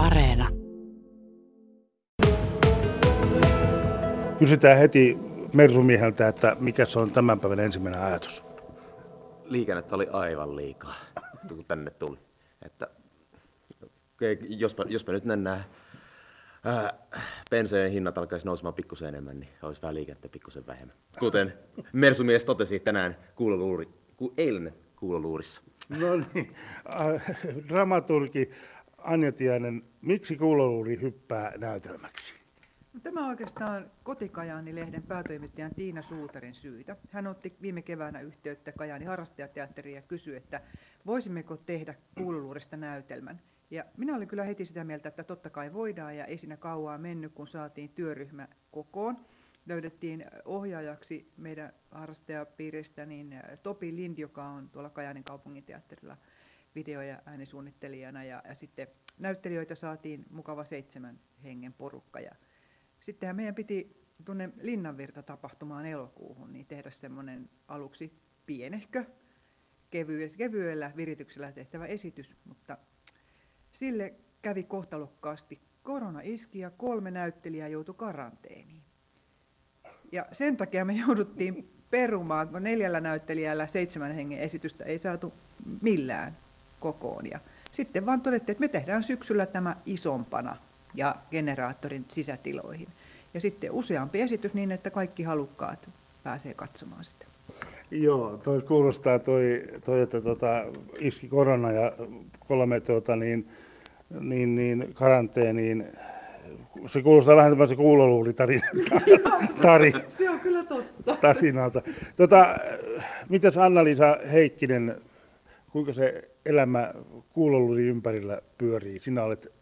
Areena. Kysytään heti Mersumieheltä, että mikä se on tämän päivän ensimmäinen ajatus. Liikennettä oli aivan liikaa, kun tänne tuli. Että, jospa, jospa nyt nämä benseen hinnat alkaisi nousemaan pikkusen enemmän, niin olisi vähän liikennettä pikkusen vähemmän. Kuten Mersumies totesi tänään kuuloluuri, ku, eilen kuuloluurissa. No niin, dramaturgi Anja Tiainen, miksi kuuloluuri hyppää näytelmäksi? Tämä on oikeastaan Kotikajaani-lehden päätoimittajan Tiina Suutarin syytä. Hän otti viime keväänä yhteyttä Kajaani harrastajateatteriin ja kysyi, että voisimmeko tehdä kuululuurista näytelmän. Ja minä olin kyllä heti sitä mieltä, että totta kai voidaan ja ei siinä kauaa mennyt, kun saatiin työryhmä kokoon. Löydettiin ohjaajaksi meidän harrastajapiiristä niin Topi Lind, joka on tuolla Kajaanin kaupunginteatterilla video- ja äänisuunnittelijana. Ja, ja sitten näyttelijöitä saatiin mukava seitsemän hengen porukka. Ja sittenhän meidän piti tuonne Linnanvirta tapahtumaan elokuuhun, niin tehdä semmoinen aluksi pienehkö, kevyellä virityksellä tehtävä esitys, mutta sille kävi kohtalokkaasti. Korona iski ja kolme näyttelijää joutui karanteeniin. Ja sen takia me jouduttiin perumaan, kun neljällä näyttelijällä seitsemän hengen esitystä ei saatu millään kokoon. Ja sitten vaan todettiin, että me tehdään syksyllä tämä isompana ja generaattorin sisätiloihin. Ja sitten useampi esitys niin, että kaikki halukkaat pääsee katsomaan sitä. Joo, toi kuulostaa toi, toi että tota, iski korona ja kolme tuota, niin, niin, niin, karanteeniin. Se kuulostaa vähän tämmöisen kuuloluuritarinalta. Tari, se on kyllä totta. Tarinalta. Tota, mitäs Anna-Liisa Heikkinen, kuinka se elämä kuuloluuri ympärillä pyörii? Sinä olet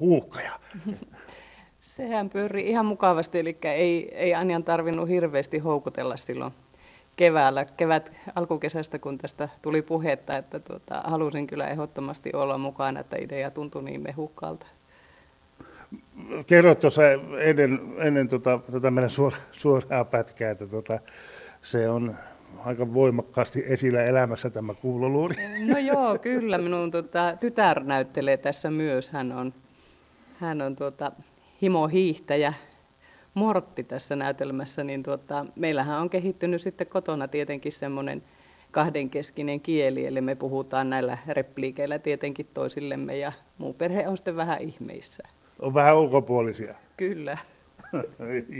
huuhkaja. Sehän pyörii ihan mukavasti, eli ei, ei Anjan tarvinnut hirveästi houkutella silloin keväällä, kevät alkukesästä, kun tästä tuli puhetta, että tuota, halusin kyllä ehdottomasti olla mukana, että idea tuntui niin mehukkaalta. Kerroit tuossa ennen, ennen tota, tota meidän suora, suoraa pätkää, että tota, se on aika voimakkaasti esillä elämässä tämä kuuloluuri. No joo, kyllä. Minun tota, tytär näyttelee tässä myös. Hän on, hän on tuota, himohiihtäjä Mortti tässä näytelmässä, niin tuota, meillähän on kehittynyt sitten kotona tietenkin semmoinen kahdenkeskinen kieli, eli me puhutaan näillä repliikeillä tietenkin toisillemme ja muu perhe on sitten vähän ihmeissä. On vähän ulkopuolisia. Kyllä.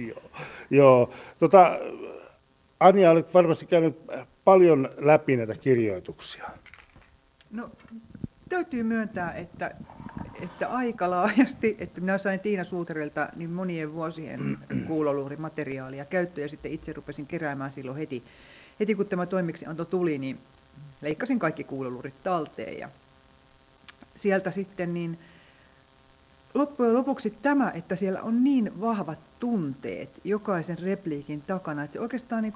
Joo. Joo. Tota, Anja, olet varmasti käynyt paljon läpi näitä kirjoituksia. No, täytyy myöntää, että että aika laajasti, että minä sain Tiina Suutarilta niin monien vuosien kuuloluurimateriaalia käyttöön ja sitten itse rupesin keräämään silloin heti, heti kun tämä toimeksianto tuli, niin leikkasin kaikki kuuloluurit talteen ja sieltä sitten niin loppujen lopuksi tämä, että siellä on niin vahvat tunteet jokaisen repliikin takana, että se oikeastaan niin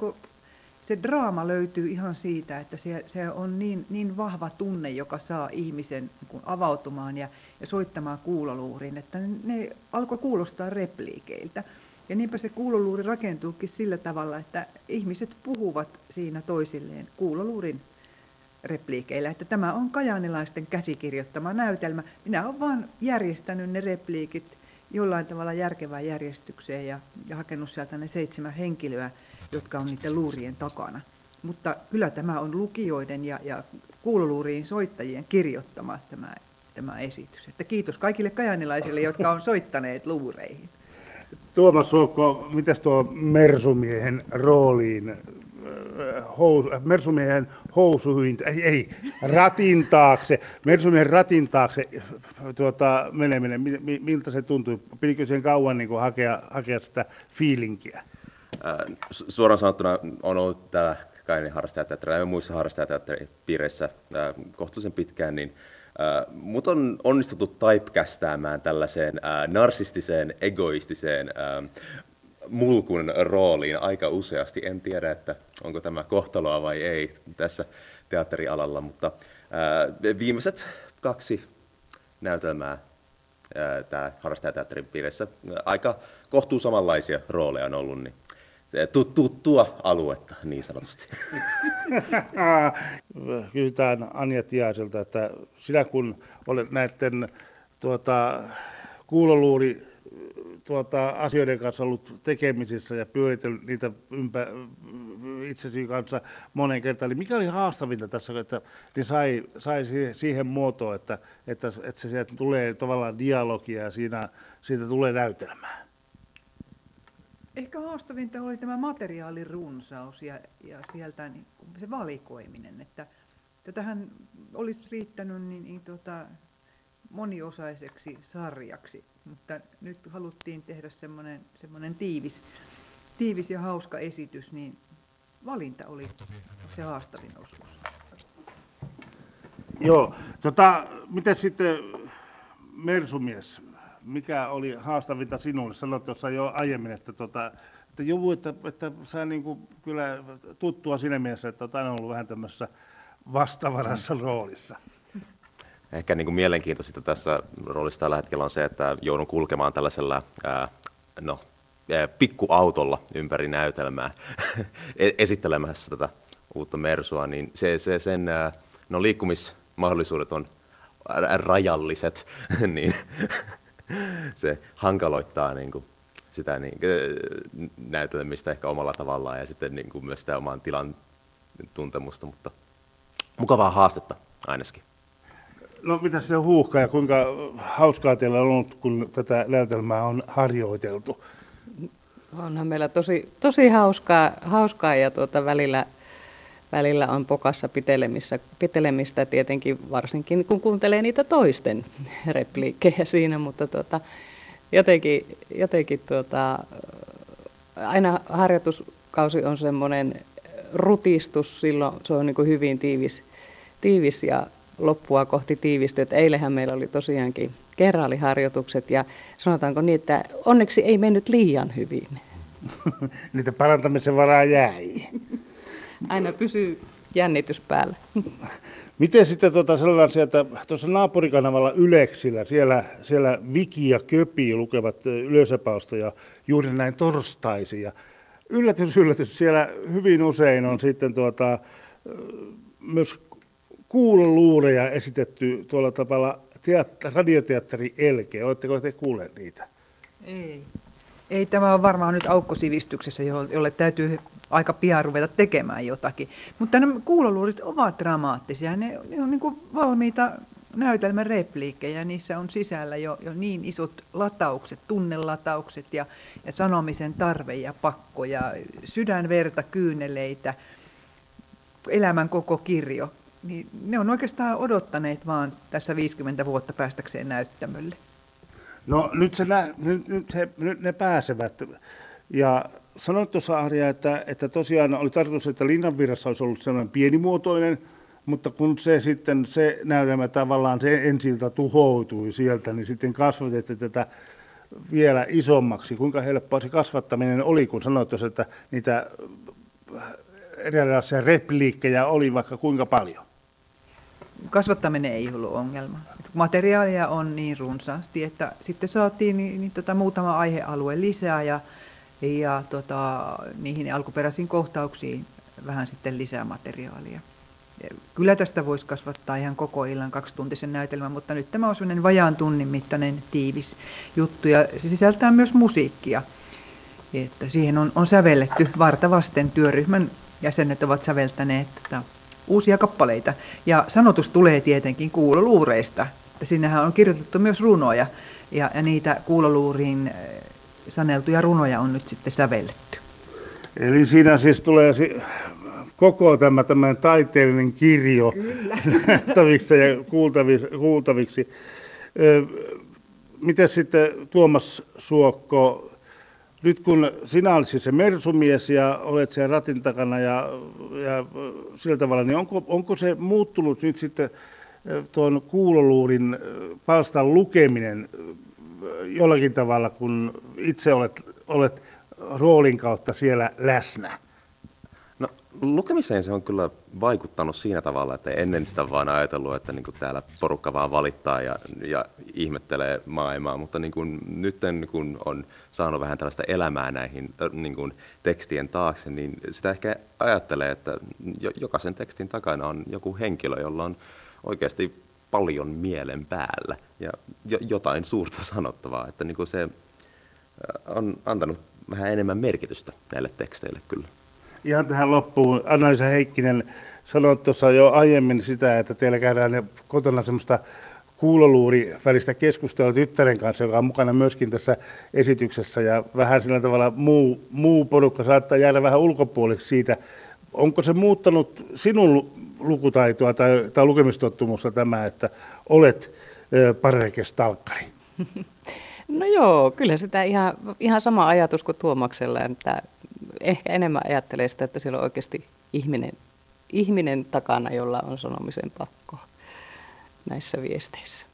se draama löytyy ihan siitä, että se, se on niin, niin vahva tunne, joka saa ihmisen niin avautumaan ja, ja soittamaan kuuloluuriin, että ne alkoi kuulostaa repliikeiltä. Ja niinpä se kuuloluuri rakentuukin sillä tavalla, että ihmiset puhuvat siinä toisilleen kuuloluurin repliikeillä. Että tämä on kajaanilaisten käsikirjoittama näytelmä. Minä olen vain järjestänyt ne repliikit jollain tavalla järkevään järjestykseen ja, ja hakenut sieltä ne seitsemän henkilöä, jotka on niiden luurien takana. Mutta kyllä tämä on lukijoiden ja, ja kuuloluuriin soittajien kirjoittama tämä, tämä esitys. Että kiitos kaikille kajanilaisille, jotka on soittaneet luureihin. Tuomas Suokko, mitäs tuo Mersumiehen rooliin, äh, hous, Mersumiehen housuihin, ei, ei, ratin taakse, Mersumiehen ratin taakse tuota, meneminen, miltä se tuntui? Pidikö sen kauan niin hakea, hakea sitä fiilinkiä? Äh, suoraan sanottuna on ollut täällä Kainin harrastajateatterilla ja muissa harrastajateatteripiireissä äh, kohtuullisen pitkään, niin äh, mut on onnistuttu typecastämään tällaiseen narsistiseen, egoistiseen mulkun rooliin aika useasti. En tiedä, että onko tämä kohtaloa vai ei tässä teatterialalla, mutta viimeiset kaksi näytelmää tämä harrastajateatterin piirissä aika kohtuu samanlaisia rooleja on ollut, niin tuttua aluetta niin sanotusti. Kysytään Anja Tiaiselta, että sinä kun olet näiden tuota, kuuloluuri tuota, asioiden kanssa ollut tekemisissä ja pyöritellyt niitä ympä, itsesi kanssa monen kertaan. Eli mikä oli haastavinta tässä, että ne sai, sai siihen muotoon, että, että, että se sieltä tulee tavallaan dialogia ja siinä, siitä tulee näytelmää? Ehkä haastavinta oli tämä materiaalin runsaus ja, ja sieltä niin, se valikoiminen, että tätähän olisi riittänyt niin, niin tota, moniosaiseksi sarjaksi, mutta nyt haluttiin tehdä semmoinen, semmoinen tiivis, tiivis ja hauska esitys, niin valinta oli se haastavin osuus. Joo, tota, miten sitten Mersumies, mikä oli haastavinta sinulle? Sanoit tuossa jo aiemmin, että, tota, että Juvu, että, että sä niin kuin kyllä tuttua siinä mielessä, että olet aina ollut vähän tämmöisessä vastavarassa roolissa ehkä niin kuin mielenkiintoista tässä roolissa tällä hetkellä on se, että joudun kulkemaan tällaisella ää, no, pikkuautolla ympäri näytelmää e-, esittelemässä tätä uutta Mersua, niin se, se, sen no, liikkumismahdollisuudet on rajalliset, niin se hankaloittaa niin kuin, sitä niin, näytelmistä ehkä omalla tavallaan ja sitten niin kuin, myös sitä oman tilan tuntemusta, mutta mukavaa haastetta ainakin. No mitä se huuhka ja kuinka hauskaa teillä on ollut, kun tätä näytelmää on harjoiteltu? Onhan meillä tosi, tosi hauskaa, hauskaa ja tuota välillä, välillä on pokassa pitelemistä, pitelemistä tietenkin, varsinkin kun kuuntelee niitä toisten repliikkejä siinä, mutta tuota, jotenkin, jotenkin tuota, aina harjoituskausi on semmoinen rutistus, silloin se on niin hyvin tiivis, tiivis ja loppua kohti tiivistyi. Eilähän meillä oli tosiaankin kerraaliharjoitukset ja sanotaanko niin, että onneksi ei mennyt liian hyvin. Niitä parantamisen varaa jäi. Aina pysyy jännitys päällä. Miten sitten tuota sellaisia, että tuossa naapurikanavalla Yleksillä, siellä, siellä Viki ja Köpi lukevat ylösepaustoja juuri näin torstaisin. Ja yllätys, yllätys, siellä hyvin usein on sitten tuota, myös kuuloluureja esitetty tuolla tavalla teatteri, radioteatteri Elke. Oletteko te kuulleet niitä? Ei. Ei tämä on varmaan nyt aukkosivistyksessä, jolle täytyy aika pian ruveta tekemään jotakin. Mutta nämä kuuloluurit ovat dramaattisia. Ne, ne on niin valmiita näytelmän repliikkejä. Niissä on sisällä jo, jo niin isot lataukset, tunnelataukset ja, ja sanomisen tarve ja pakko ja sydänverta, kyyneleitä, elämän koko kirjo niin ne on oikeastaan odottaneet vaan tässä 50 vuotta päästäkseen näyttämölle. No nyt, se nyt, nyt, he, nyt ne pääsevät. Ja sanoit tuossa Arja, että, että tosiaan oli tarkoitus, että Linnanvirrassa olisi ollut sellainen pienimuotoinen, mutta kun se sitten se näytelmä tavallaan se ensiltä tuhoutui sieltä, niin sitten kasvatettiin tätä vielä isommaksi. Kuinka helppoa se kasvattaminen oli, kun sanoit, että niitä erilaisia repliikkejä oli vaikka kuinka paljon? Kasvattaminen ei ollut ongelma. Materiaalia on niin runsaasti, että sitten saatiin niin, niin tota, muutama aihealue lisää ja, ja tota, niihin alkuperäisiin kohtauksiin vähän sitten lisää materiaalia. Kyllä tästä voisi kasvattaa ihan koko illan kaksituntisen näytelmän, mutta nyt tämä on sellainen vajaan tunnin mittainen tiivis juttu ja se sisältää myös musiikkia. Että siihen on, on sävelletty vartavasten työryhmän jäsenet ovat säveltäneet tota, uusia kappaleita. Ja sanotus tulee tietenkin kuuloluureista. Sinnehän on kirjoitettu myös runoja ja, ja niitä kuuloluuriin eh, saneltuja runoja on nyt sitten sävelletty. Eli siinä siis tulee koko tämä tämä taiteellinen kirjo nähtäviksi ja kuultaviksi. kuultaviksi. Miten sitten Tuomas Suokko, nyt kun sinä olisit se mersumies ja olet siellä ratin takana ja, ja sillä tavalla, niin onko, onko se muuttunut nyt sitten tuon kuuloluurin palstan lukeminen jollakin tavalla, kun itse olet, olet roolin kautta siellä läsnä? No lukemiseen se on kyllä vaikuttanut siinä tavalla, että ennen sitä vaan ajatellut, että niin kuin täällä porukka vaan valittaa ja, ja ihmettelee maailmaa, mutta niin kuin nyt kun on saanut vähän tällaista elämää näihin niin kuin tekstien taakse, niin sitä ehkä ajattelee, että jokaisen tekstin takana on joku henkilö, jolla on oikeasti paljon mielen päällä ja jo, jotain suurta sanottavaa, että niin kuin se on antanut vähän enemmän merkitystä näille teksteille kyllä. Ihan tähän loppuun, Anna-Liisa Heikkinen, sanoit tuossa jo aiemmin sitä, että teillä käydään kotona semmoista kuuloluuri välistä keskustelua tyttären kanssa, joka on mukana myöskin tässä esityksessä ja vähän sillä tavalla muu, muu porukka saattaa jäädä vähän ulkopuoliksi siitä. Onko se muuttanut sinun lukutaitoa tai, tai lukemistottumusta tämä, että olet parvekestalkkari? No joo, kyllä sitä ihan, ihan sama ajatus kuin Tuomaksella, että ehkä enemmän ajattelee sitä, että siellä on oikeasti ihminen, ihminen takana, jolla on sanomisen pakko näissä viesteissä.